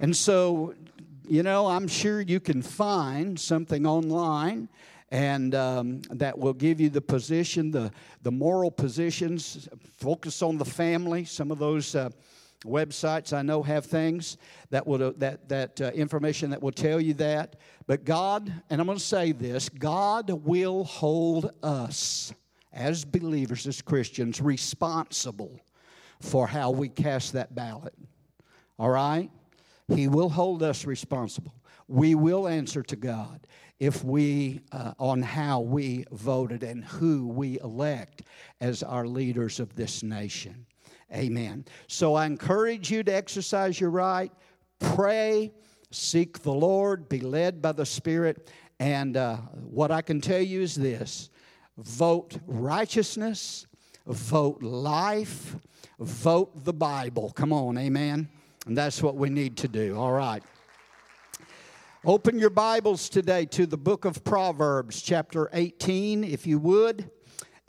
And so, you know, I'm sure you can find something online and um, that will give you the position, the, the moral positions, focus on the family. Some of those uh, websites I know have things that will uh, that that uh, information that will tell you that. But God, and I'm going to say this: God will hold us as believers, as Christians, responsible for how we cast that ballot. All right, He will hold us responsible. We will answer to God if we uh, on how we voted and who we elect as our leaders of this nation. Amen. So i encourage you to exercise your right pray seek the lord be led by the spirit and uh, what i can tell you is this vote righteousness vote life vote the bible. Come on amen and that's what we need to do all right Open your Bibles today to the book of Proverbs, chapter 18, if you would.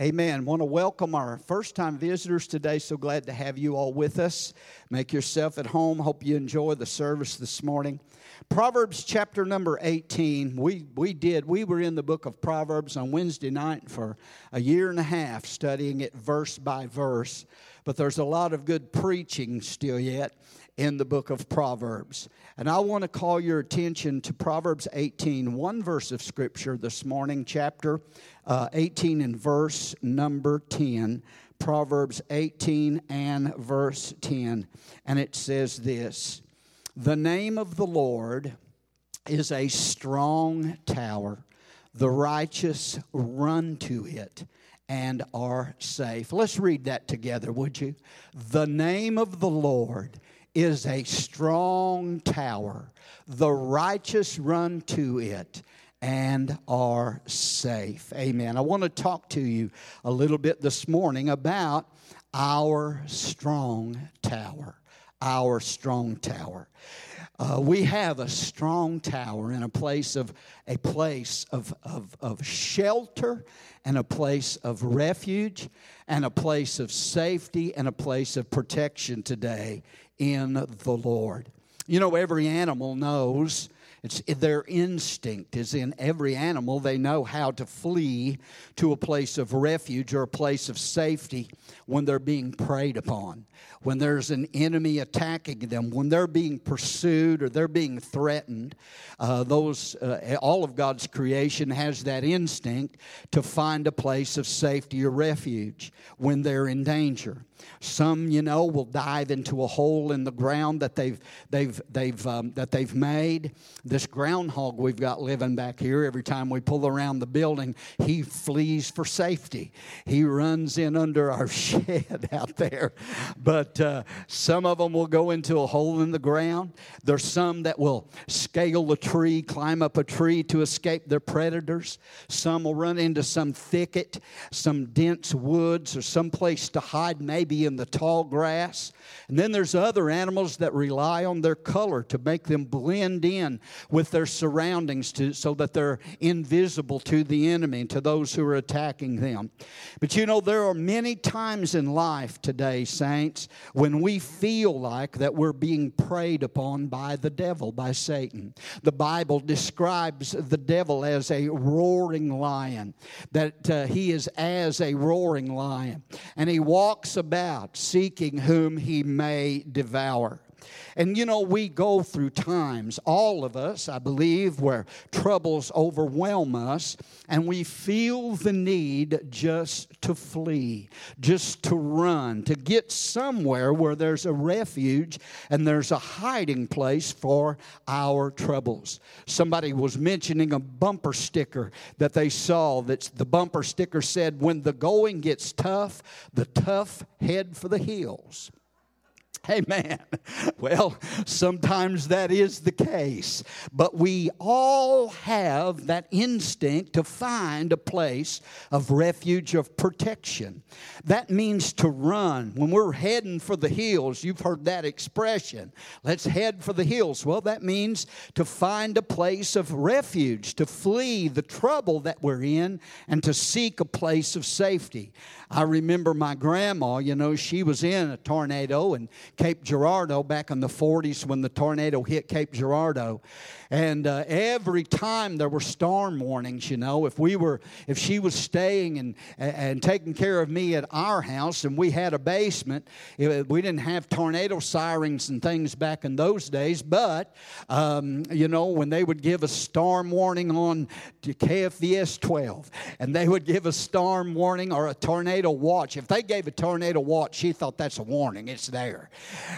Amen. Want to welcome our first time visitors today. So glad to have you all with us. Make yourself at home. Hope you enjoy the service this morning. Proverbs chapter number 18. We, we did, we were in the book of Proverbs on Wednesday night for a year and a half, studying it verse by verse. But there's a lot of good preaching still yet in the book of Proverbs. And I want to call your attention to Proverbs 18, one verse of Scripture this morning, chapter uh, 18 and verse number 10. Proverbs 18 and verse 10. And it says this The name of the Lord is a strong tower, the righteous run to it and are safe. Let's read that together, would you? The name of the Lord is a strong tower. The righteous run to it and are safe. Amen. I want to talk to you a little bit this morning about our strong tower. Our strong tower. Uh, we have a strong tower in a place of a place of, of, of shelter and a place of refuge and a place of safety and a place of protection today in the Lord. You know, every animal knows. It's their instinct is in every animal. They know how to flee to a place of refuge or a place of safety when they're being preyed upon when there's an enemy attacking them, when they're being pursued or they're being threatened, uh, those uh, all of God's creation has that instinct to find a place of safety or refuge when they're in danger. Some, you know, will dive into a hole in the ground that they've they've they've um, that they've made. This groundhog we've got living back here, every time we pull around the building, he flees for safety. He runs in under our shed out there, but uh, some of them will go into a hole in the ground. There's some that will scale a tree, climb up a tree to escape their predators. Some will run into some thicket, some dense woods, or some place to hide, maybe in the tall grass. And then there's other animals that rely on their color to make them blend in with their surroundings to, so that they're invisible to the enemy and to those who are attacking them. But you know, there are many times in life today, saints, when we feel like that we're being preyed upon by the devil, by Satan. The Bible describes the devil as a roaring lion, that uh, he is as a roaring lion, and he walks about seeking whom he may devour. And you know, we go through times, all of us, I believe, where troubles overwhelm us and we feel the need just to flee, just to run, to get somewhere where there's a refuge and there's a hiding place for our troubles. Somebody was mentioning a bumper sticker that they saw that the bumper sticker said, When the going gets tough, the tough head for the hills. Amen. Well, sometimes that is the case, but we all have that instinct to find a place of refuge, of protection. That means to run. When we're heading for the hills, you've heard that expression. Let's head for the hills. Well, that means to find a place of refuge, to flee the trouble that we're in, and to seek a place of safety. I remember my grandma, you know, she was in a tornado and Cape Girardeau back in the 40s when the tornado hit Cape Girardeau. And uh, every time there were storm warnings, you know, if we were, if she was staying and, and taking care of me at our house and we had a basement, it, we didn't have tornado sirens and things back in those days. But, um, you know, when they would give a storm warning on KFVS 12 and they would give a storm warning or a tornado watch, if they gave a tornado watch, she thought that's a warning. It's there.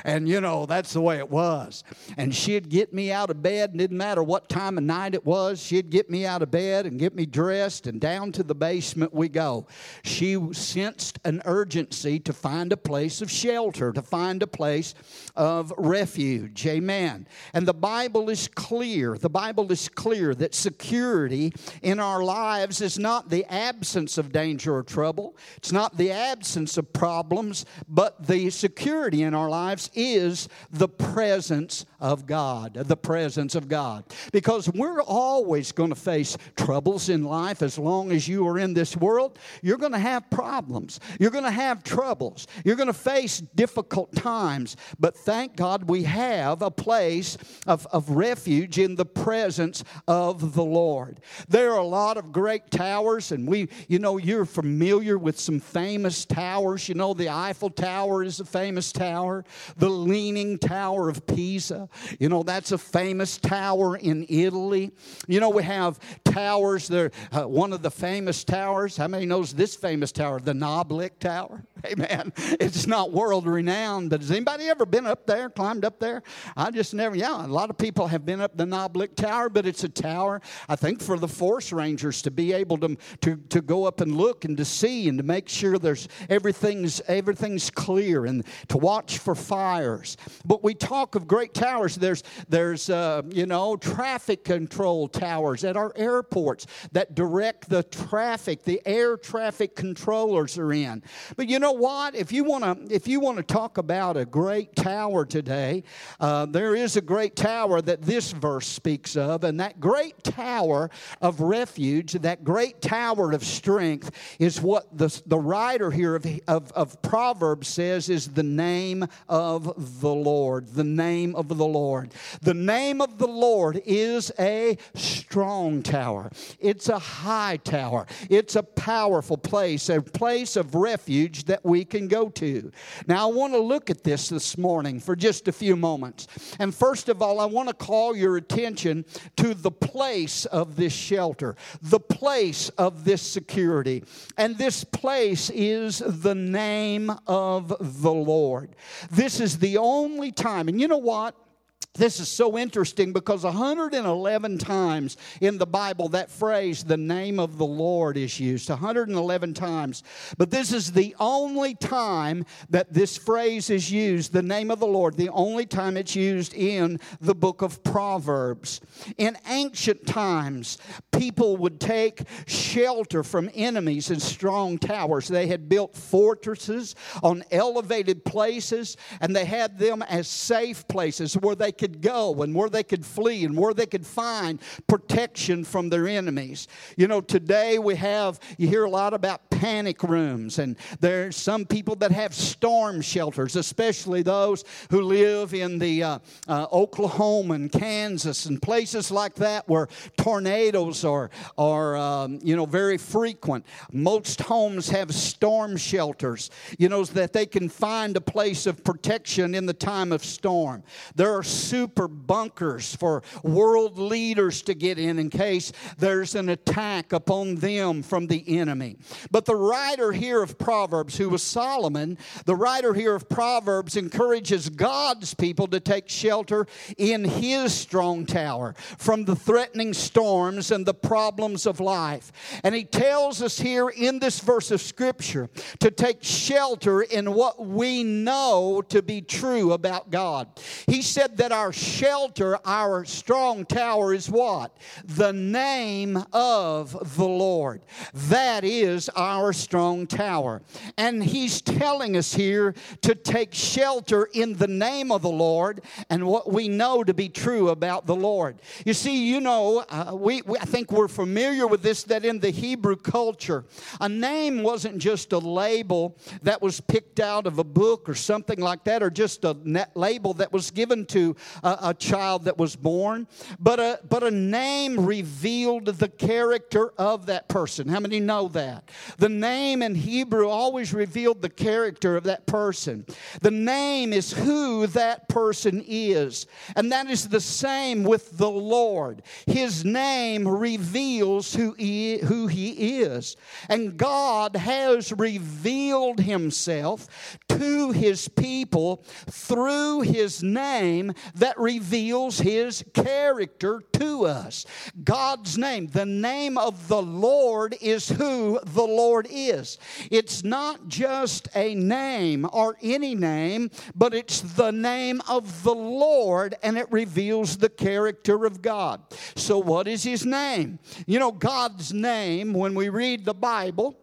And, you know, that's the way it was. And she'd get me out of bed and didn't matter what time of night it was, she'd get me out of bed and get me dressed, and down to the basement we go. She sensed an urgency to find a place of shelter, to find a place of refuge. Amen. And the Bible is clear. The Bible is clear that security in our lives is not the absence of danger or trouble, it's not the absence of problems, but the security in our lives is the presence of God. The presence of God. Because we're always going to face troubles in life as long as you are in this world. You're going to have problems. You're going to have troubles. You're going to face difficult times. But thank God we have a place of, of refuge in the presence of the Lord. There are a lot of great towers, and we, you know, you're familiar with some famous towers. You know, the Eiffel Tower is a famous tower, the Leaning Tower of Pisa. You know, that's a famous tower in Italy. You know, we have towers. There, uh, one of the famous towers. How many knows this famous tower, the Knob Lick Tower? Amen. It's not world renowned, but has anybody ever been up there, climbed up there? I just never. Yeah, a lot of people have been up the Knob Lick Tower, but it's a tower. I think for the force rangers to be able to to, to go up and look and to see and to make sure there's everything's everything's clear and to watch for fires. But we talk of great towers. There's there's uh, you know traffic control towers at our airports that direct the traffic. The air traffic controllers are in. But you know what? If you want to, if you want to talk about a great tower today, uh, there is a great tower that this verse speaks of, and that great tower of refuge, that great tower of strength, is what the the writer here of, of, of Proverbs says is the name of the Lord. The name of the Lord. The name of the Lord is a strong tower. It's a high tower. It's a powerful place, a place of refuge that we can go to. Now, I want to look at this this morning for just a few moments. And first of all, I want to call your attention to the place of this shelter, the place of this security. And this place is the name of the Lord. This is the only time, and you know what? This is so interesting because 111 times in the Bible that phrase, the name of the Lord, is used. 111 times. But this is the only time that this phrase is used, the name of the Lord, the only time it's used in the book of Proverbs. In ancient times, people would take shelter from enemies in strong towers. They had built fortresses on elevated places, and they had them as safe places where they could go and where they could flee and where they could find protection from their enemies. You know, today we have, you hear a lot about panic rooms, and there's some people that have storm shelters, especially those who live in the uh, uh, Oklahoma and Kansas and places like that where tornadoes are, are um, you know, very frequent. Most homes have storm shelters, you know, so that they can find a place of protection in the time of storm. There are super bunkers for world leaders to get in in case there's an attack upon them from the enemy. But the writer here of Proverbs, who was Solomon, the writer here of Proverbs encourages God's people to take shelter in his strong tower from the threatening storms and the problems of life. And he tells us here in this verse of Scripture to take shelter in what we know to be true about God. He said that our our shelter, our strong tower is what? The name of the Lord. That is our strong tower. And he's telling us here to take shelter in the name of the Lord and what we know to be true about the Lord. You see, you know, uh, we, we, I think we're familiar with this that in the Hebrew culture, a name wasn't just a label that was picked out of a book or something like that, or just a label that was given to a, a child that was born, but a, but a name revealed the character of that person. How many know that? The name in Hebrew always revealed the character of that person. The name is who that person is. And that is the same with the Lord. His name reveals who he, who he is. And God has revealed himself to his people through his name that reveals his character to us. God's name, the name of the Lord is who the Lord is. It's not just a name or any name, but it's the name of the Lord and it reveals the character of God. So, what is his name? You know, God's name, when we read the Bible,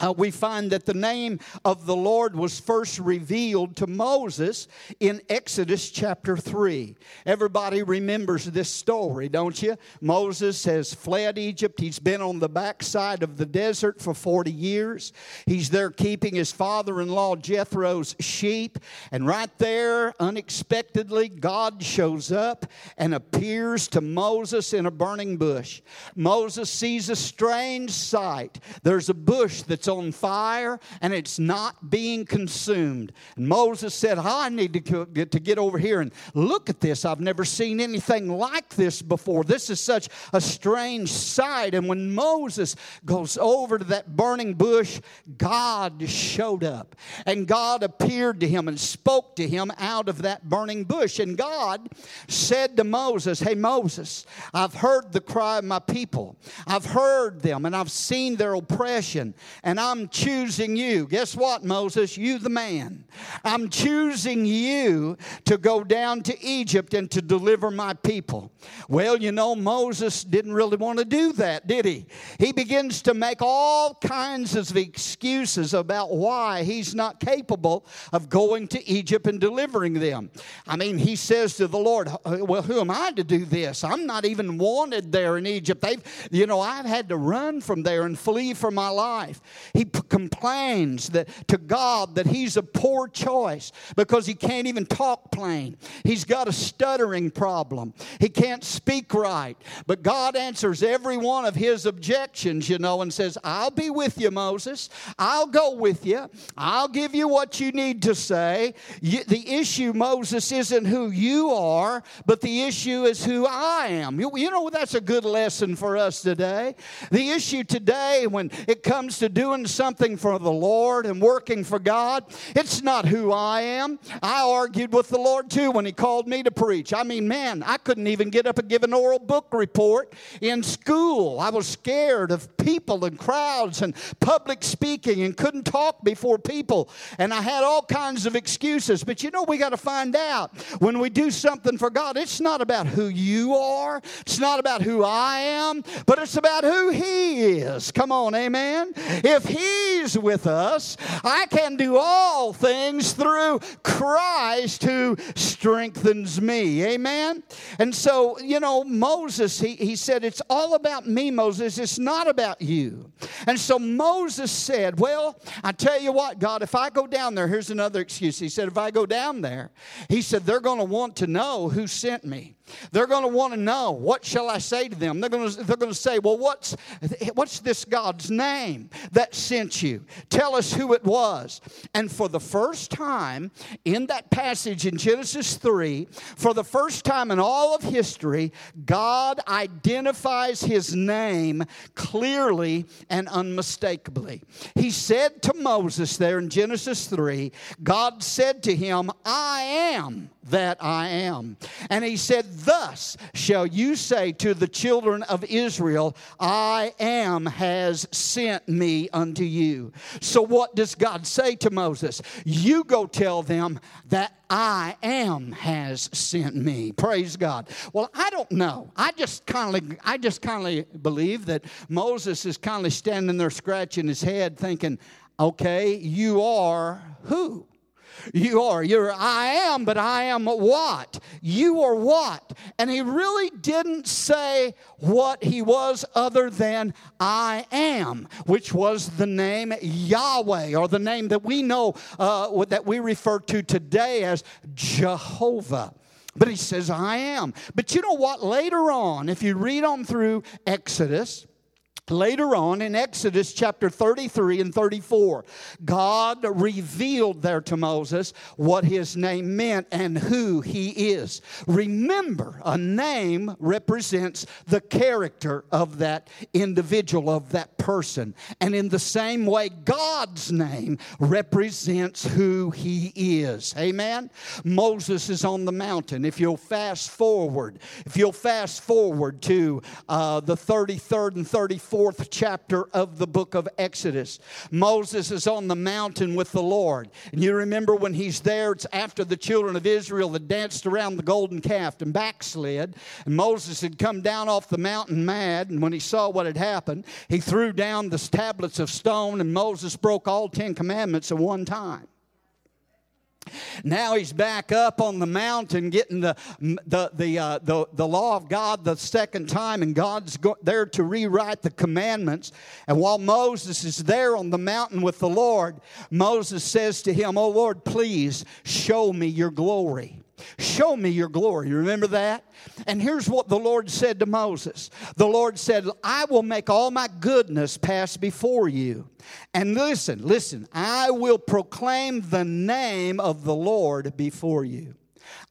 uh, we find that the name of the Lord was first revealed to Moses in Exodus chapter 3. Everybody remembers this story, don't you? Moses has fled Egypt. He's been on the backside of the desert for 40 years. He's there keeping his father in law Jethro's sheep. And right there, unexpectedly, God shows up and appears to Moses in a burning bush. Moses sees a strange sight. There's a bush that's on fire and it's not being consumed. And Moses said, I need to get, to get over here and look at this. I've never seen anything like this before. This is such a strange sight. And when Moses goes over to that burning bush, God showed up. And God appeared to him and spoke to him out of that burning bush. And God said to Moses, Hey, Moses, I've heard the cry of my people. I've heard them and I've seen their oppression. And I'm choosing you. Guess what, Moses? You, the man. I'm choosing you to go down to Egypt and to deliver my people. Well, you know, Moses didn't really want to do that, did he? He begins to make all kinds of excuses about why he's not capable of going to Egypt and delivering them. I mean, he says to the Lord, Well, who am I to do this? I'm not even wanted there in Egypt. They've, you know, I've had to run from there and flee for my life. He p- complains that, to God that he's a poor choice because he can't even talk plain. He's got a stuttering problem. He can't speak right. But God answers every one of his objections, you know, and says, I'll be with you, Moses. I'll go with you. I'll give you what you need to say. You, the issue, Moses, isn't who you are, but the issue is who I am. You, you know, that's a good lesson for us today. The issue today, when it comes to doing something for the Lord and working for God, it's not who I am. I argued with the Lord too when He called me to preach. I mean, man, I couldn't even get up and give an oral book report in school. I was scared of people and crowds and public speaking and couldn't talk before people. And I had all kinds of excuses. But you know, we got to find out when we do something for God, it's not about who you are, it's not about who I am, but it's about who He is. Come on, amen. If He's with us, I can do all things through Christ who strengthens me. Amen? And so, you know, Moses, he, he said, It's all about me, Moses. It's not about you. And so Moses said, Well, I tell you what, God, if I go down there, here's another excuse. He said, If I go down there, he said, they're going to want to know who sent me. They're going to want to know, what shall I say to them? They're going to, they're going to say, well, what's, what's this God's name that sent you? Tell us who it was. And for the first time in that passage in Genesis 3, for the first time in all of history, God identifies his name clearly and unmistakably. He said to Moses there in Genesis 3, God said to him, I am that I am. And he said, Thus shall you say to the children of Israel, I am has sent me unto you. So, what does God say to Moses? You go tell them that I am has sent me. Praise God. Well, I don't know. I just kind of I just kind of believe that Moses is kind of standing there scratching his head thinking, okay, you are who? You are. You're I am, but I am what? You are what? And he really didn't say what he was other than I am, which was the name Yahweh, or the name that we know uh, that we refer to today as Jehovah. But he says, I am. But you know what? Later on, if you read on through Exodus, Later on in Exodus chapter 33 and 34, God revealed there to Moses what his name meant and who he is. Remember, a name represents the character of that individual, of that person. And in the same way, God's name represents who he is. Amen? Moses is on the mountain. If you'll fast forward, if you'll fast forward to uh, the 33rd and 34th fourth chapter of the book of Exodus. Moses is on the mountain with the Lord. And you remember when he's there, it's after the children of Israel had danced around the golden calf and backslid. And Moses had come down off the mountain mad. And when he saw what had happened, he threw down the tablets of stone, and Moses broke all Ten Commandments at one time. Now he's back up on the mountain getting the, the, the, uh, the, the law of God the second time, and God's go- there to rewrite the commandments. And while Moses is there on the mountain with the Lord, Moses says to him, Oh Lord, please show me your glory. Show me your glory. You remember that? And here's what the Lord said to Moses The Lord said, I will make all my goodness pass before you. And listen, listen, I will proclaim the name of the Lord before you.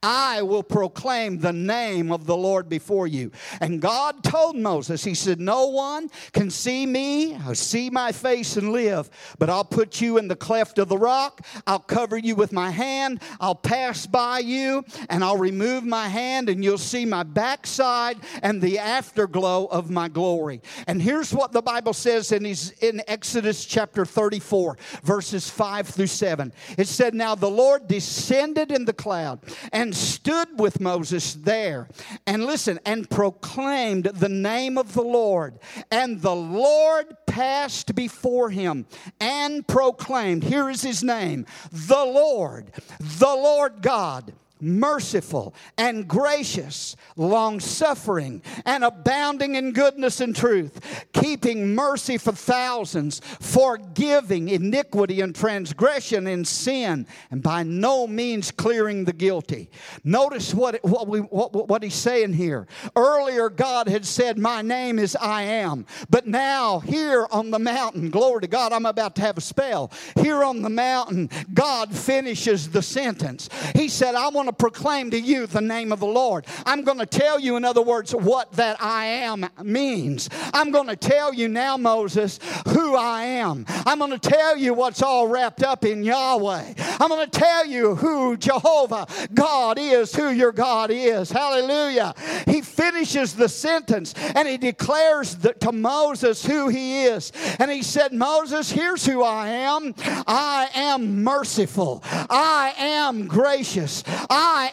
I will proclaim the name of the Lord before you. And God told Moses, He said, No one can see me, see my face and live, but I'll put you in the cleft of the rock. I'll cover you with my hand. I'll pass by you, and I'll remove my hand, and you'll see my backside and the afterglow of my glory. And here's what the Bible says in, in Exodus chapter 34, verses 5 through 7. It said, Now the Lord descended in the cloud and stood with Moses there. And listen, and proclaimed the name of the Lord. And the Lord passed before him and proclaimed, here is his name, the Lord, the Lord God merciful and gracious, long suffering, and abounding in goodness and truth, keeping mercy for thousands, forgiving iniquity and transgression and sin, and by no means clearing the guilty. Notice what, what, we, what, what he's saying here. Earlier, God had said, My name is I am. But now, here on the mountain, glory to God, I'm about to have a spell. Here on the mountain, God finishes the sentence. He said, I want to proclaim to you the name of the Lord. I'm going to tell you, in other words, what that I am means. I'm going to tell you now, Moses, who I am. I'm going to tell you what's all wrapped up in Yahweh. I'm going to tell you who Jehovah God is, who your God is. Hallelujah. He finishes the sentence and he declares to Moses who he is. And he said, Moses, here's who I am. I am merciful. I am gracious.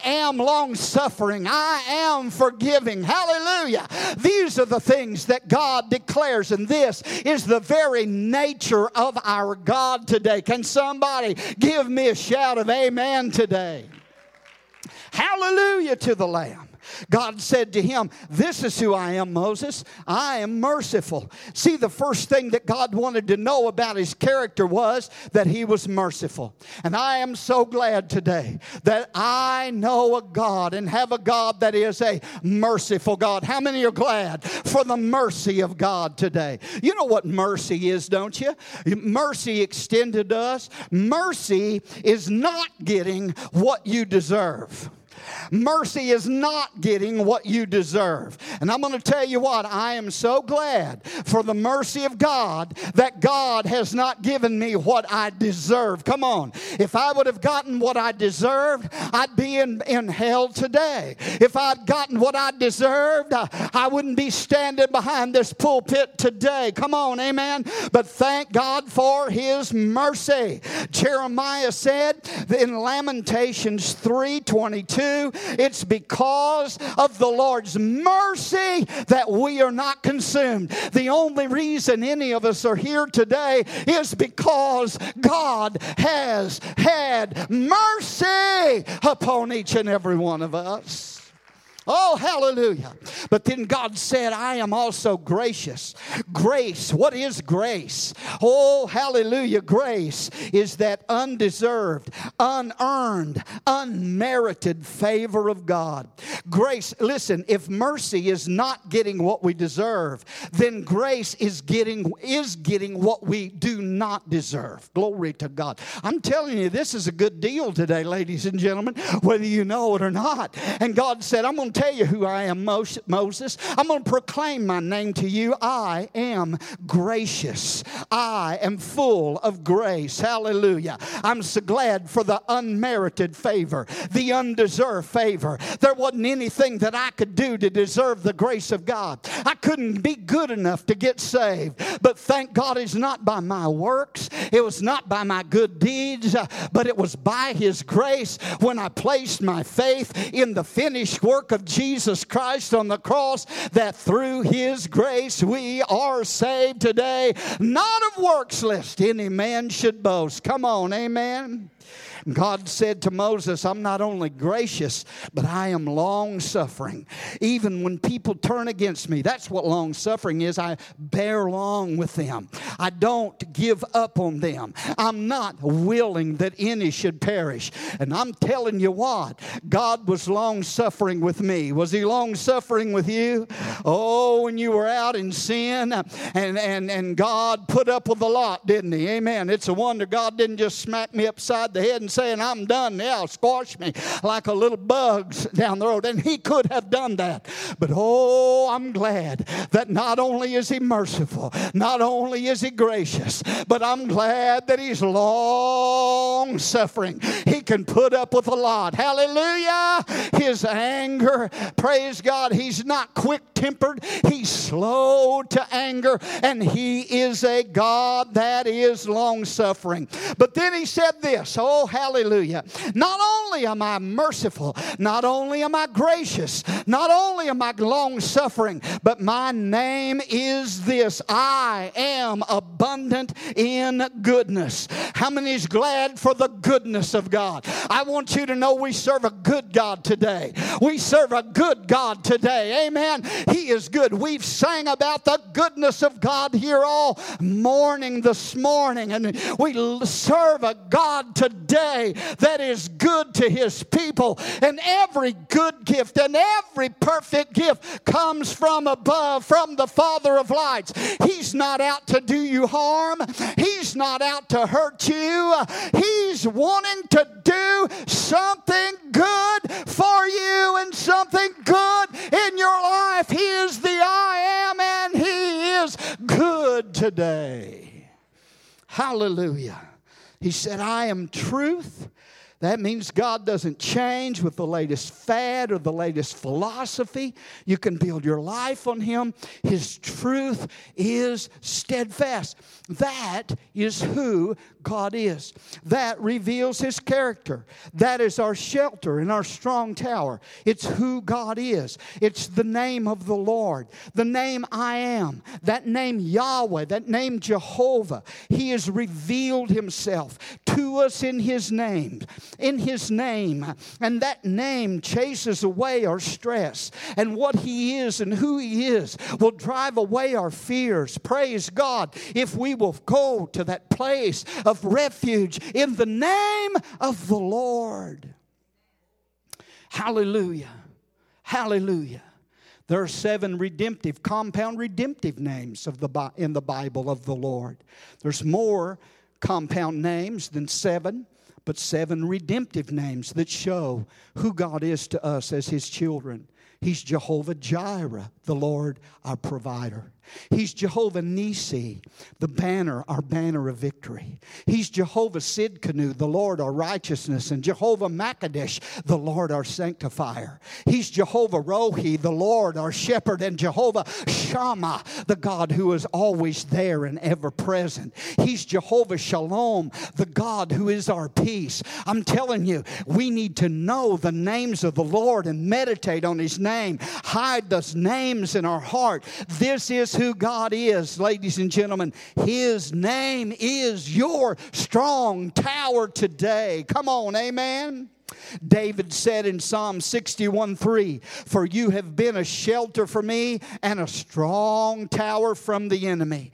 Am long suffering. I am forgiving. Hallelujah. These are the things that God declares, and this is the very nature of our God today. Can somebody give me a shout of amen today? Hallelujah to the Lamb. God said to him, This is who I am, Moses. I am merciful. See, the first thing that God wanted to know about his character was that he was merciful. And I am so glad today that I know a God and have a God that is a merciful God. How many are glad for the mercy of God today? You know what mercy is, don't you? Mercy extended to us. Mercy is not getting what you deserve. Mercy is not getting what you deserve. And I'm going to tell you what, I am so glad for the mercy of God that God has not given me what I deserve. Come on. If I would have gotten what I deserved, I'd be in, in hell today. If I'd gotten what I deserved, I wouldn't be standing behind this pulpit today. Come on, amen. But thank God for his mercy. Jeremiah said in Lamentations 3:22, it's because of the Lord's mercy that we are not consumed. The only reason any of us are here today is because God has had mercy upon each and every one of us. Oh, hallelujah. But then God said, I am also gracious. Grace, what is grace? Oh, hallelujah. Grace is that undeserved, unearned, unmerited favor of God. Grace, listen, if mercy is not getting what we deserve, then grace is getting is getting what we do not deserve. Glory to God. I'm telling you, this is a good deal today, ladies and gentlemen, whether you know it or not. And God said, I'm going to tell you who I am, Moses. I'm going to proclaim my name to you. I am gracious. I am full of grace. Hallelujah. I'm so glad for the unmerited favor, the undeserved favor. There wasn't anything that I could do to deserve the grace of God. I couldn't be good enough to get saved. But thank God it's not by my works, it was not by my good deeds, but it was by His grace when I placed my faith in the finished work of Jesus Christ on the cross that through his grace we are saved today, not of works, lest any man should boast. Come on, amen. God said to Moses, I'm not only gracious, but I am long suffering. Even when people turn against me, that's what long suffering is. I bear long with them. I don't give up on them. I'm not willing that any should perish. And I'm telling you what, God was long suffering with me. Was He long suffering with you? Oh, when you were out in sin and, and, and God put up with a lot, didn't He? Amen. It's a wonder God didn't just smack me upside the head and saying, I'm done now, squash me like a little bugs down the road. And he could have done that. But oh, I'm glad that not only is he merciful, not only is he gracious, but I'm glad that he's long suffering. He can put up with a lot. Hallelujah. His anger, praise God, he's not quick tempered, he's slow to anger, and he is a God that is long suffering. But then he said this, oh, hallelujah Hallelujah. Not only am I merciful, not only am I gracious, not only am I long suffering, but my name is this I am abundant in goodness. How many is glad for the goodness of God? I want you to know we serve a good God today. We serve a good God today. Amen. He is good. We've sang about the goodness of God here all morning this morning, and we serve a God today that is good to his people. And every good gift and every perfect gift comes from above, from the Father of lights. He's not out to do you harm, He's not out to hurt you. He's wanting to do something good for you and something good in your life. He is the I am, and He is good today. Hallelujah. He said, I am truth. That means God doesn't change with the latest fad or the latest philosophy. You can build your life on Him. His truth is steadfast. That is who God is. That reveals His character. That is our shelter and our strong tower. It's who God is. It's the name of the Lord, the name I am, that name Yahweh, that name Jehovah. He has revealed Himself to us in His name. In His name. And that name chases away our stress. And what He is and who He is will drive away our fears. Praise God. If we will go to that place of refuge in the name of the Lord. Hallelujah. Hallelujah. There are seven redemptive, compound redemptive names of the, in the Bible of the Lord. There's more compound names than seven, but seven redemptive names that show who God is to us as His children. He's Jehovah Jireh, the Lord our provider. He's Jehovah Nisi, the banner, our banner of victory. He's Jehovah Sidkenu, the Lord our righteousness, and Jehovah Makadesh, the Lord our sanctifier. He's Jehovah Rohi, the Lord our shepherd, and Jehovah Shammah, the God who is always there and ever present. He's Jehovah Shalom, the God who is our peace. I'm telling you, we need to know the names of the Lord and meditate on His name. Hide those names in our heart. This is who God is, ladies and gentlemen. His name is your strong tower today. Come on, amen. David said in Psalm 61 3, For you have been a shelter for me and a strong tower from the enemy.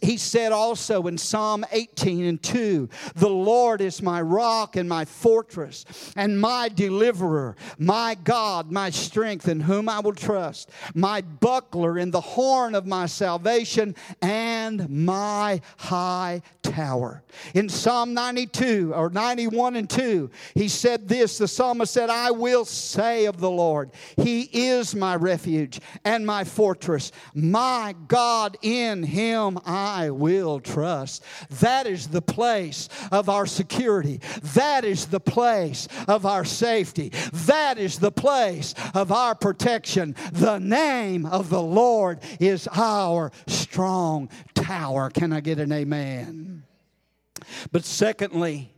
He said also in Psalm 18 and 2, The Lord is my rock and my fortress and my deliverer, my God, my strength, in whom I will trust, my buckler in the horn of my salvation and my high tower. In Psalm 92 or 91 and 2, he said this the psalmist said, I will say of the Lord, He is my refuge and my fortress. My God, in Him I will trust. That is the place of our security. That is the place of our safety. That is the place of our protection. The name of the Lord is our strong tower. Can I get an amen? But secondly,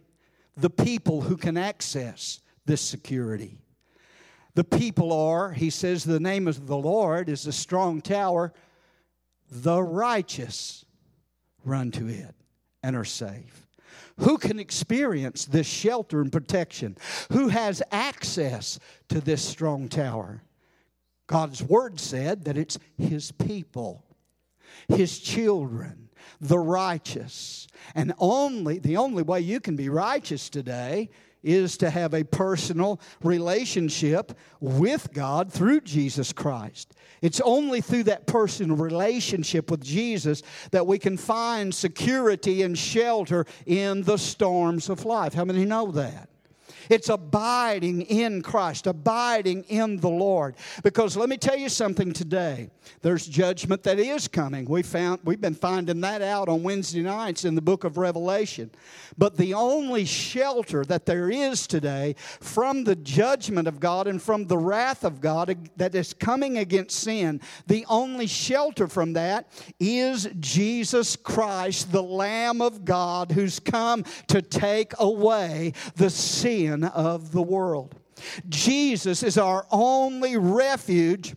the people who can access this security. The people are, he says, the name of the Lord is a strong tower. The righteous run to it and are safe. Who can experience this shelter and protection? Who has access to this strong tower? God's word said that it's his people, his children, the righteous. And only the only way you can be righteous today is to have a personal relationship with God through Jesus Christ. It's only through that personal relationship with Jesus that we can find security and shelter in the storms of life. How many know that? It's abiding in Christ, abiding in the Lord. Because let me tell you something today. There's judgment that is coming. We found we've been finding that out on Wednesday nights in the book of Revelation. But the only shelter that there is today from the judgment of God and from the wrath of God that is coming against sin, the only shelter from that is Jesus Christ, the Lamb of God, who's come to take away the sin of the world. Jesus is our only refuge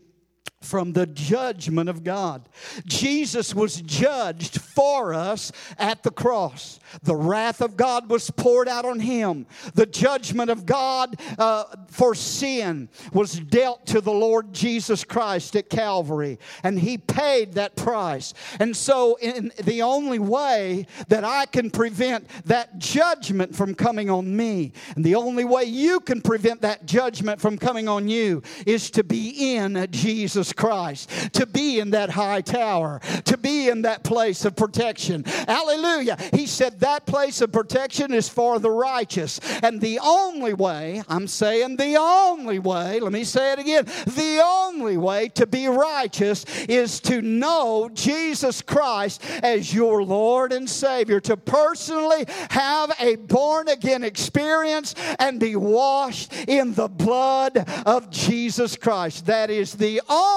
from the judgment of God. Jesus was judged for us at the cross. The wrath of God was poured out on him. The judgment of God uh, for sin was dealt to the Lord Jesus Christ at Calvary, and he paid that price. And so, in the only way that I can prevent that judgment from coming on me, and the only way you can prevent that judgment from coming on you, is to be in Jesus Christ, to be in that high tower, to be in that place of protection. Hallelujah. He said, That place of protection is for the righteous. And the only way, I'm saying the only way, let me say it again, the only way to be righteous is to know Jesus Christ as your Lord and Savior, to personally have a born again experience and be washed in the blood of Jesus Christ. That is the only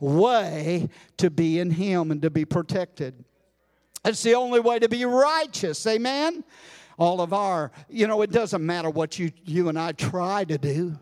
way to be in Him and to be protected. It's the only way to be righteous. Amen? All of our, you know, it doesn't matter what you, you and I try to do.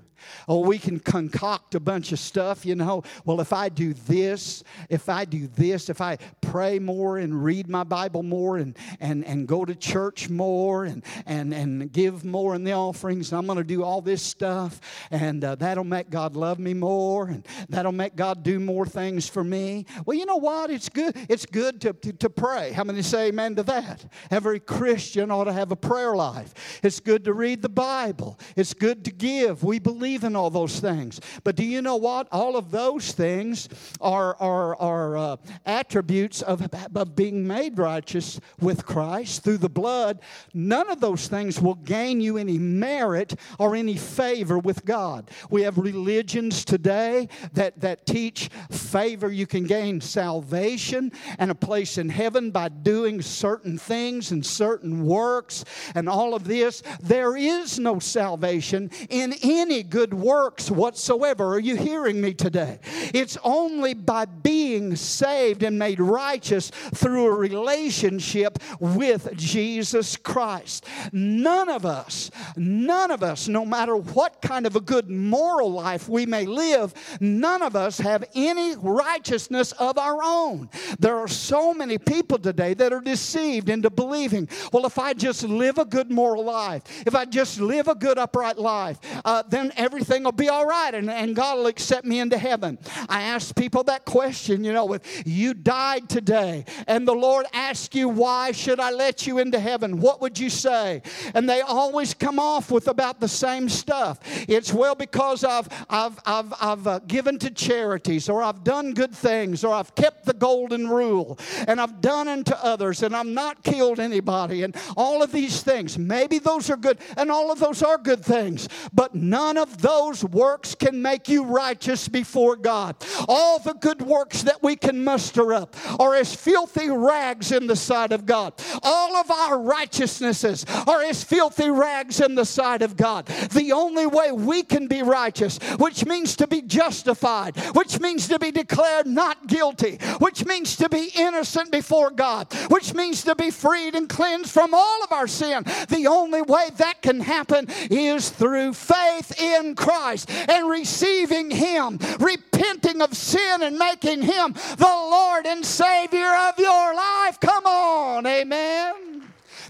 Oh, we can concoct a bunch of stuff, you know. Well, if I do this, if I do this, if I pray more and read my Bible more and, and, and go to church more and, and, and give more in the offerings, I'm going to do all this stuff, and uh, that'll make God love me more, and that'll make God do more things for me. Well, you know what? It's good. It's good to, to, to pray. How many say amen to that? Every Christian ought to have a prayer life. It's good to read the Bible. It's good to give. We believe believe in all those things. But do you know what? All of those things are, are, are uh, attributes of, of being made righteous with Christ through the blood. None of those things will gain you any merit or any favor with God. We have religions today that, that teach favor. You can gain salvation and a place in heaven by doing certain things and certain works and all of this. There is no salvation in any good works whatsoever. Are you hearing me today? It's only by being saved and made righteous through a relationship with Jesus Christ. None of us, none of us, no matter what kind of a good moral life we may live, none of us have any righteousness of our own. There are so many people today that are deceived into believing, well, if I just live a good moral life, if I just live a good upright life, uh, then everything will be all right and, and God will accept me into heaven. I ask people that question, you know, if you died today and the Lord asked you, why should I let you into heaven? What would you say? And they always come off with about the same stuff. It's well because I've, I've, I've, I've uh, given to charities or I've done good things or I've kept the golden rule and I've done unto others and I've not killed anybody and all of these things. Maybe those are good and all of those are good things, but none of those works can make you righteous before God. All the good works that we can muster up are as filthy rags in the sight of God. All of our righteousnesses are as filthy rags in the sight of God. The only way we can be righteous, which means to be justified, which means to be declared not guilty, which means to be innocent before God, which means to be freed and cleansed from all of our sin. The only way that can happen is through faith in Christ and receiving Him, repenting of sin and making Him the Lord and Savior of your life. Come on, amen.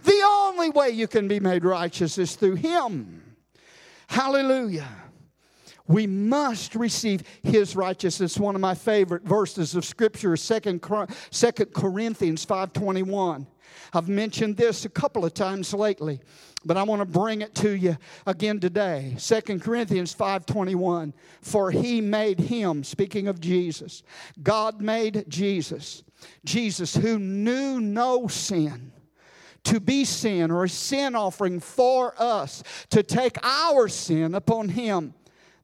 The only way you can be made righteous is through Him. Hallelujah. We must receive his righteousness. One of my favorite verses of scripture is 2 Corinthians 5:21. I've mentioned this a couple of times lately, but I want to bring it to you again today. 2 Corinthians 5:21. For he made him, speaking of Jesus. God made Jesus. Jesus who knew no sin to be sin or a sin offering for us to take our sin upon him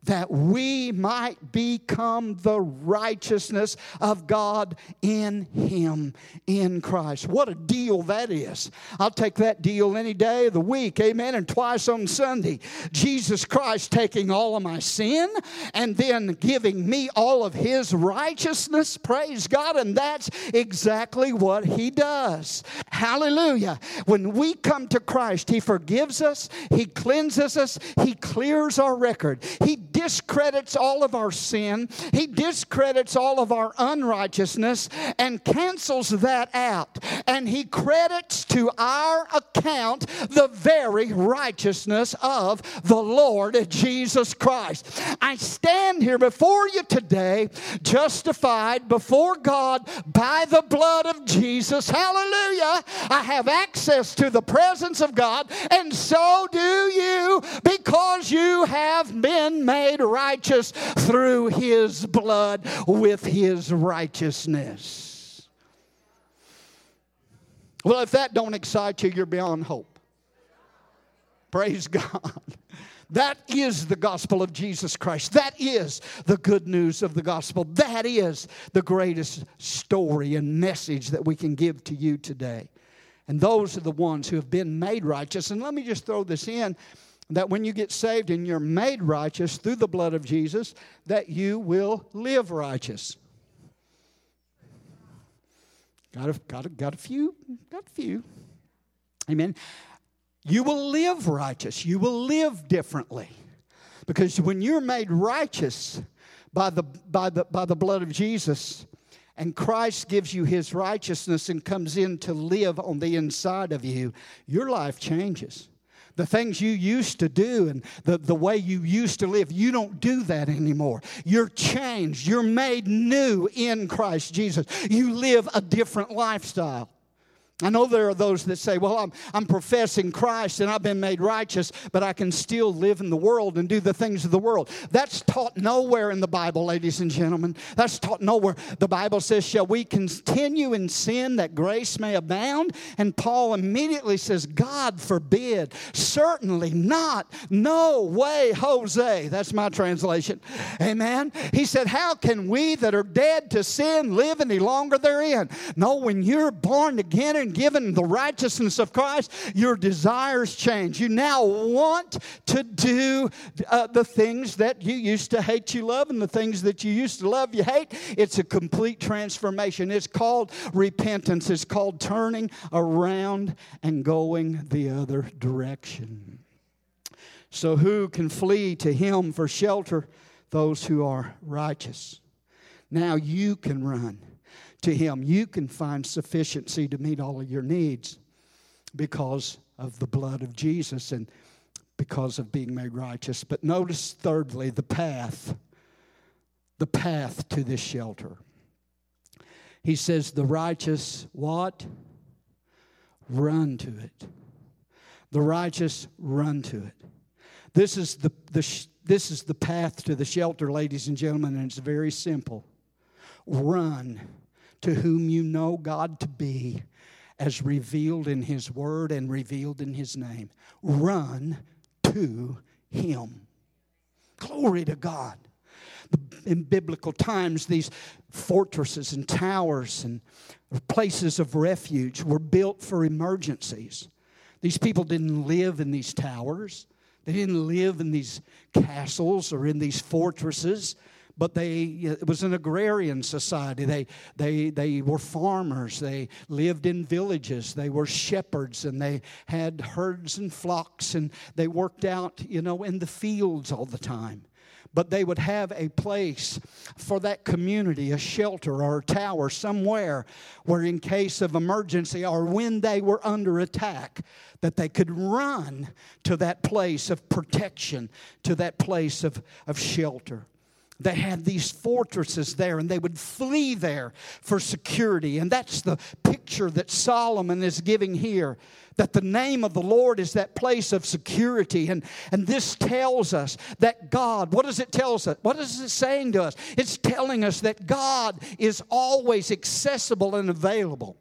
that we might become the righteousness of God in Him, in Christ. What a deal that is. I'll take that deal any day of the week, amen, and twice on Sunday. Jesus Christ taking all of my sin and then giving me all of His righteousness, praise God, and that's exactly what He does. Hallelujah. When we come to Christ, He forgives us, He cleanses us, He clears our record, He discredits all of our sin, He discredits all of our unrighteousness and cancels that out. And He credits to our account the very righteousness of the Lord Jesus Christ. I stand here before you today, justified before God by the blood of Jesus. Hallelujah. I have access to the presence of God, and so do you because you have been made made righteous through his blood with his righteousness. Well, if that don't excite you, you're beyond hope. Praise God. That is the gospel of Jesus Christ. That is the good news of the gospel. That is the greatest story and message that we can give to you today. And those are the ones who have been made righteous. And let me just throw this in that when you get saved and you're made righteous through the blood of Jesus, that you will live righteous. Got a, got a, got a few, got a few. Amen. You will live righteous. You will live differently. Because when you're made righteous by the, by the, by the blood of Jesus, and Christ gives you his righteousness and comes in to live on the inside of you, your life changes the things you used to do and the, the way you used to live, you don't do that anymore. You're changed. You're made new in Christ Jesus. You live a different lifestyle. I know there are those that say, well, I'm, I'm professing Christ and I've been made righteous, but I can still live in the world and do the things of the world. That's taught nowhere in the Bible, ladies and gentlemen. That's taught nowhere. The Bible says, Shall we continue in sin that grace may abound? And Paul immediately says, God forbid. Certainly not. No way, Jose. That's my translation. Amen. He said, How can we that are dead to sin live any longer therein? No, when you're born again and given the righteousness of Christ, your desires change. You now want to do uh, the things that you used to hate, you love, and the things that you used to love, you hate. It's a complete transformation. It's called repentance, it's called turning around and going the other direction. So, who can flee to him for shelter? Those who are righteous. Now you can run to Him, you can find sufficiency to meet all of your needs because of the blood of Jesus and because of being made righteous. But notice, thirdly, the path, the path to this shelter. He says, The righteous, what? Run to it. The righteous run to it. This is the, the, this is the path to the shelter, ladies and gentlemen, and it's very simple. Run to whom you know God to be as revealed in His Word and revealed in His name. Run to Him. Glory to God. In biblical times, these fortresses and towers and places of refuge were built for emergencies. These people didn't live in these towers. They didn't live in these castles or in these fortresses but they it was an agrarian society. They they they were farmers. They lived in villages. They were shepherds and they had herds and flocks and they worked out you know in the fields all the time. But they would have a place for that community, a shelter or a tower somewhere where, in case of emergency or when they were under attack, that they could run to that place of protection, to that place of, of shelter they had these fortresses there and they would flee there for security. And that's the picture that Solomon is giving here that the name of the Lord is that place of security. And, and this tells us that God, what does it tell us? What is it saying to us? It's telling us that God is always accessible and available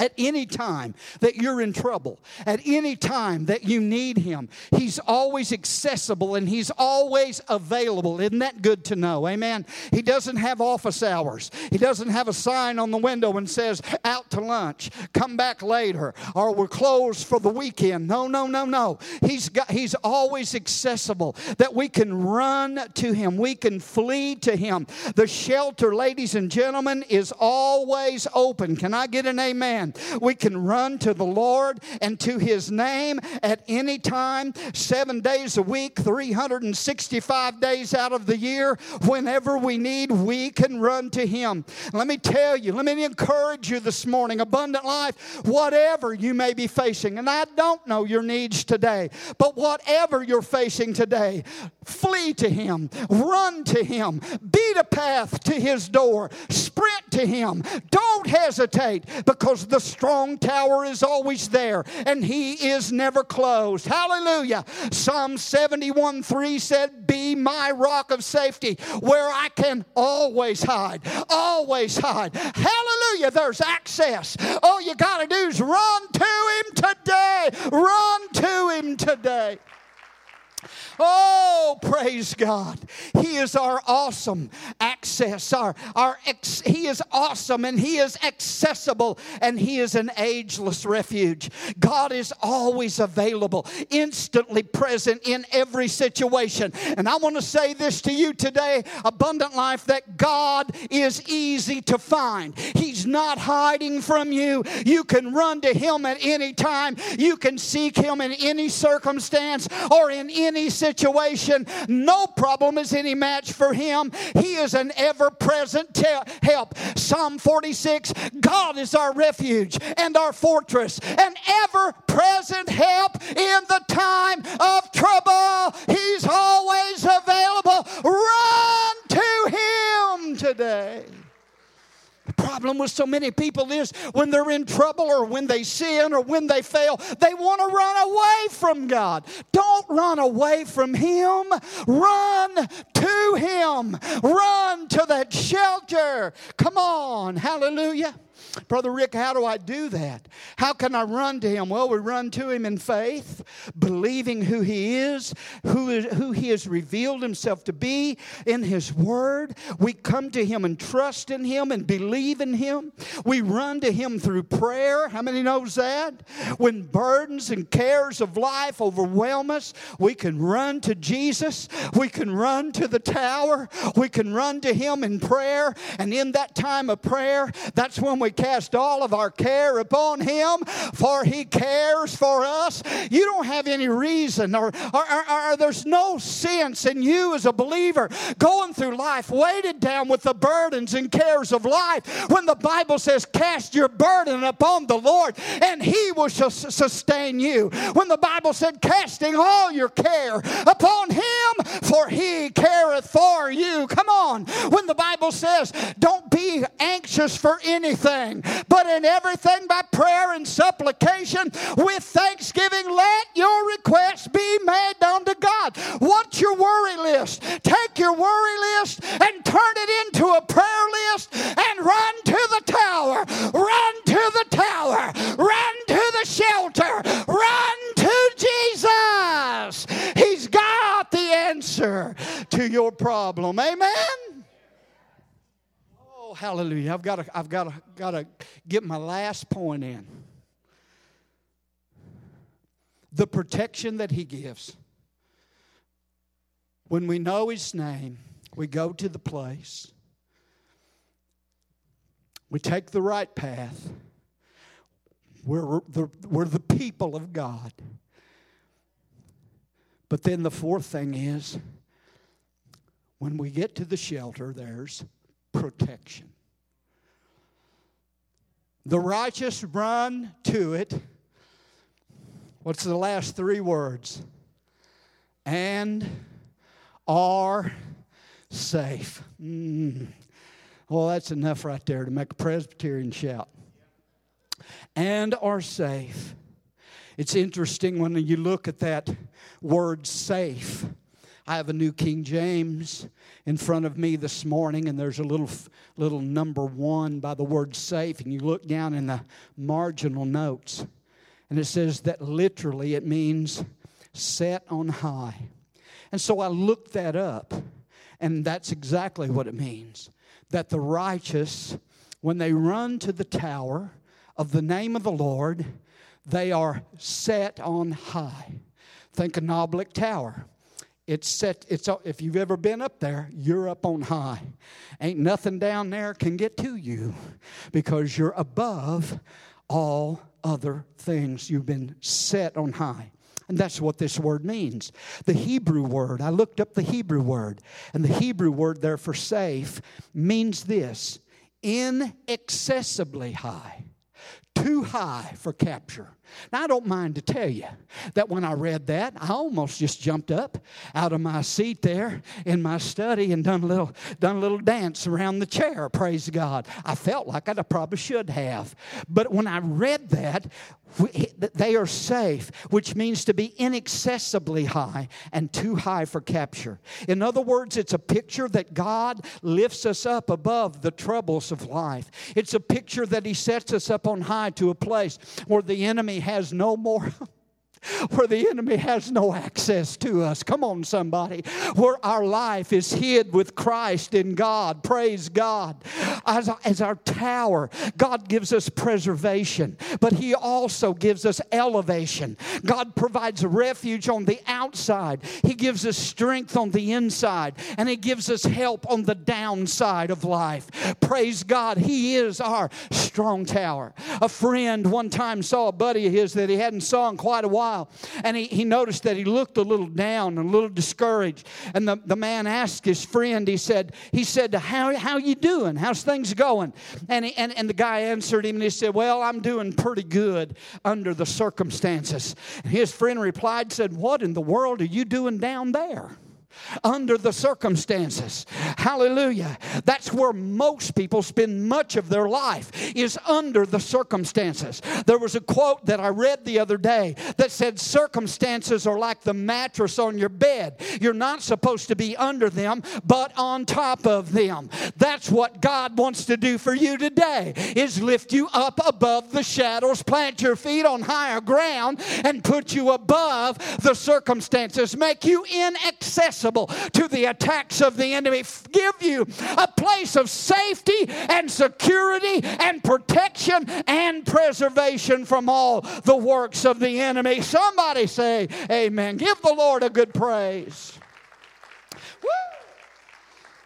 at any time that you're in trouble, at any time that you need Him, He's always accessible and He's always available. Isn't that good to know? Amen. He doesn't have office hours, He doesn't have a sign on the window and says, out to lunch, come back later, or we're closed for the weekend. No, no, no, no. He's, got, he's always accessible that we can run to Him, we can flee to Him. The shelter, ladies and gentlemen, is always open. Can I get an amen? We can run to the Lord and to His name at any time, seven days a week, 365 days out of the year. Whenever we need, we can run to Him. Let me tell you, let me encourage you this morning, abundant life, whatever you may be facing, and I don't know your needs today, but whatever you're facing today, flee to Him, run to Him, beat a path to His door, sprint to Him. Don't hesitate because the strong tower is always there and he is never closed. Hallelujah. Psalm 71 3 said, Be my rock of safety where I can always hide. Always hide. Hallelujah. There's access. All you got to do is run to him today. Run to him today. Oh, praise God. He is our awesome access. Our, our ex, he is awesome and He is accessible and He is an ageless refuge. God is always available, instantly present in every situation. And I want to say this to you today, abundant life, that God is easy to find. He's not hiding from you. You can run to Him at any time, you can seek Him in any circumstance or in any situation situation. No problem is any match for him. He is an ever present te- help. Psalm 46 God is our refuge and our fortress, an ever present help in the time of trouble. He's always available. Run to him today. Problem with so many people is when they're in trouble or when they sin or when they fail, they want to run away from God. Don't run away from Him. Run to Him. Run to that shelter. Come on. Hallelujah. Brother Rick, how do I do that? How can I run to him? Well, we run to him in faith, believing who he is, who, is, who he has revealed himself to be in his word. We come to him and trust in him and believe in him. We run to him through prayer. How many knows that? When burdens and cares of life overwhelm us, we can run to Jesus. We can run to the tower. We can run to him in prayer. And in that time of prayer, that's when we cast all of our care upon Him, for He cares for us. You don't have any reason, or, or, or, or there's no sense in you as a believer going through life weighted down with the burdens and cares of life when the Bible says, Cast your burden upon the Lord, and He will sustain you. When the Bible said, Casting all your care upon Him, for He careth for you. Come on. When the Bible says, Don't be anxious for anything but in everything by prayer and supplication with thanksgiving, let your requests be made known to God. What's your worry list? Take your worry list and turn it into a prayer list and run to the tower. Run to the tower. Run to the shelter. Run to Jesus. He's got the answer to your problem. Amen Oh, hallelujah. I've got to, I've got to, got to get my last point in. The protection that he gives. When we know his name, we go to the place. We take the right path. We're the, we're the people of God. But then the fourth thing is when we get to the shelter, there's protection. The righteous run to it. What's the last three words? And are safe. Mm. Well, that's enough right there to make a Presbyterian shout. And are safe. It's interesting when you look at that word safe. I have a new King James in front of me this morning, and there's a little, little number one by the word safe, and you look down in the marginal notes, and it says that literally it means set on high. And so I looked that up, and that's exactly what it means that the righteous, when they run to the tower of the name of the Lord, they are set on high. Think of Knob Lick Tower. It's set, it's, if you've ever been up there, you're up on high. Ain't nothing down there can get to you because you're above all other things. You've been set on high. And that's what this word means. The Hebrew word, I looked up the Hebrew word, and the Hebrew word there for safe means this inaccessibly high, too high for capture. Now, I don't mind to tell you that when I read that, I almost just jumped up out of my seat there in my study and done a little, done a little dance around the chair. Praise God. I felt like I probably should have. But when I read that, they are safe, which means to be inaccessibly high and too high for capture. In other words, it's a picture that God lifts us up above the troubles of life. It's a picture that He sets us up on high to a place where the enemy has no more where the enemy has no access to us. Come on, somebody. Where our life is hid with Christ in God. Praise God. As, as our tower, God gives us preservation, but He also gives us elevation. God provides refuge on the outside, He gives us strength on the inside, and He gives us help on the downside of life. Praise God. He is our strong tower. A friend one time saw a buddy of his that he hadn't saw in quite a while while. And he, he noticed that he looked a little down a little discouraged. And the, the man asked his friend, he said, he said, how, how you doing? How's things going? And, he, and, and the guy answered him and he said, well, I'm doing pretty good under the circumstances. And his friend replied, said, what in the world are you doing down there? Under the circumstances. Hallelujah. That's where most people spend much of their life is under the circumstances. There was a quote that I read the other day that said circumstances are like the mattress on your bed. You're not supposed to be under them, but on top of them. That's what God wants to do for you today is lift you up above the shadows, plant your feet on higher ground and put you above the circumstances, make you inaccessible to the attacks of the enemy, give you a place of safety and security and protection and preservation from all the works of the enemy. Somebody say, Amen. Give the Lord a good praise.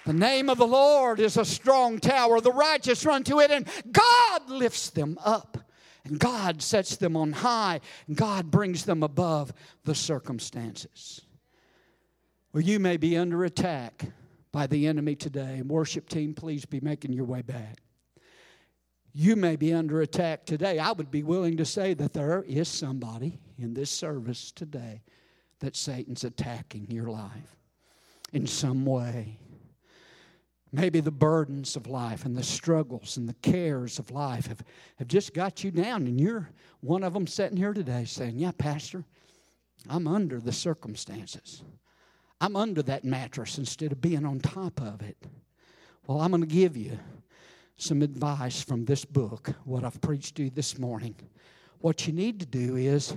The name of the Lord is a strong tower. The righteous run to it, and God lifts them up. And God sets them on high, and God brings them above the circumstances. Well, you may be under attack by the enemy today. Worship team, please be making your way back. You may be under attack today. I would be willing to say that there is somebody in this service today that Satan's attacking your life in some way. Maybe the burdens of life and the struggles and the cares of life have, have just got you down, and you're one of them sitting here today saying, Yeah, Pastor, I'm under the circumstances. I'm under that mattress instead of being on top of it. Well, I'm going to give you some advice from this book, what I've preached to you this morning. What you need to do is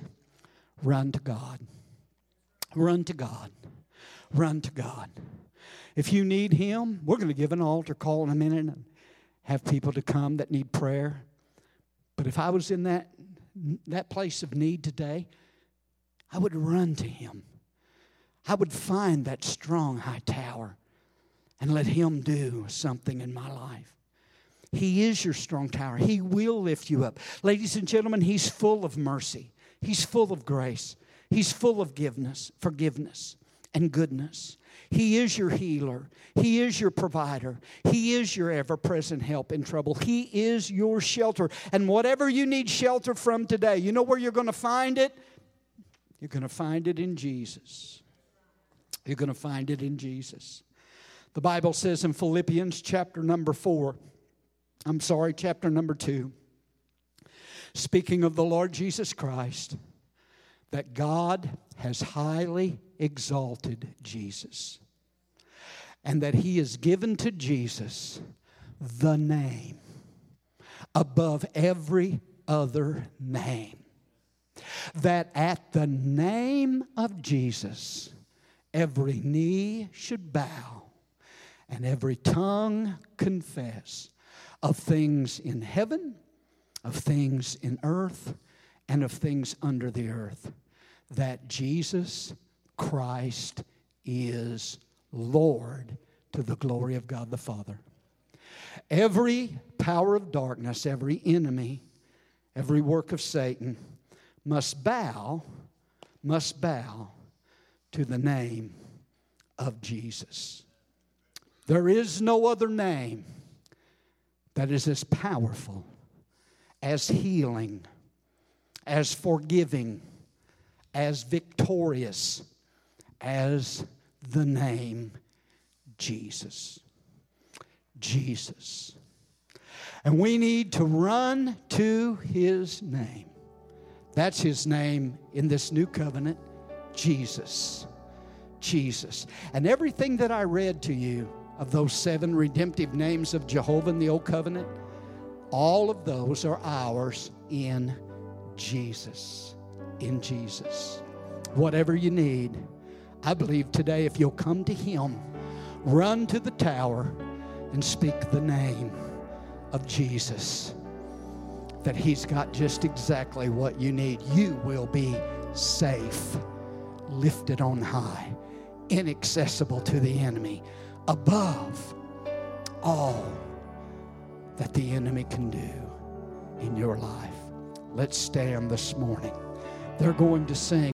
run to God. Run to God. Run to God. If you need Him, we're going to give an altar call in a minute and have people to come that need prayer. But if I was in that, that place of need today, I would run to Him. I would find that strong high tower and let Him do something in my life. He is your strong tower. He will lift you up. Ladies and gentlemen, He's full of mercy, He's full of grace, He's full of forgiveness, forgiveness and goodness. He is your healer. He is your provider. He is your ever present help in trouble. He is your shelter. And whatever you need shelter from today, you know where you're going to find it? You're going to find it in Jesus. You're going to find it in Jesus. The Bible says in Philippians chapter number 4, I'm sorry, chapter number 2, speaking of the Lord Jesus Christ, that God has highly exalted Jesus and that he has given to Jesus the name above every other name. That at the name of Jesus, every knee should bow and every tongue confess of things in heaven, of things in earth, and of things under the earth that Jesus Christ is Lord to the glory of God the Father. Every power of darkness, every enemy, every work of Satan must bow, must bow to the name of Jesus. There is no other name that is as powerful, as healing, as forgiving, as victorious as the name Jesus. Jesus. And we need to run to his name. That's his name in this new covenant Jesus. Jesus. And everything that I read to you of those seven redemptive names of Jehovah in the Old Covenant, all of those are ours in Jesus in Jesus. Whatever you need, I believe today if you'll come to Him, run to the tower and speak the name of Jesus, that He's got just exactly what you need. You will be safe, lifted on high, inaccessible to the enemy, above all that the enemy can do in your life. Let's stand this morning. They're going to sing.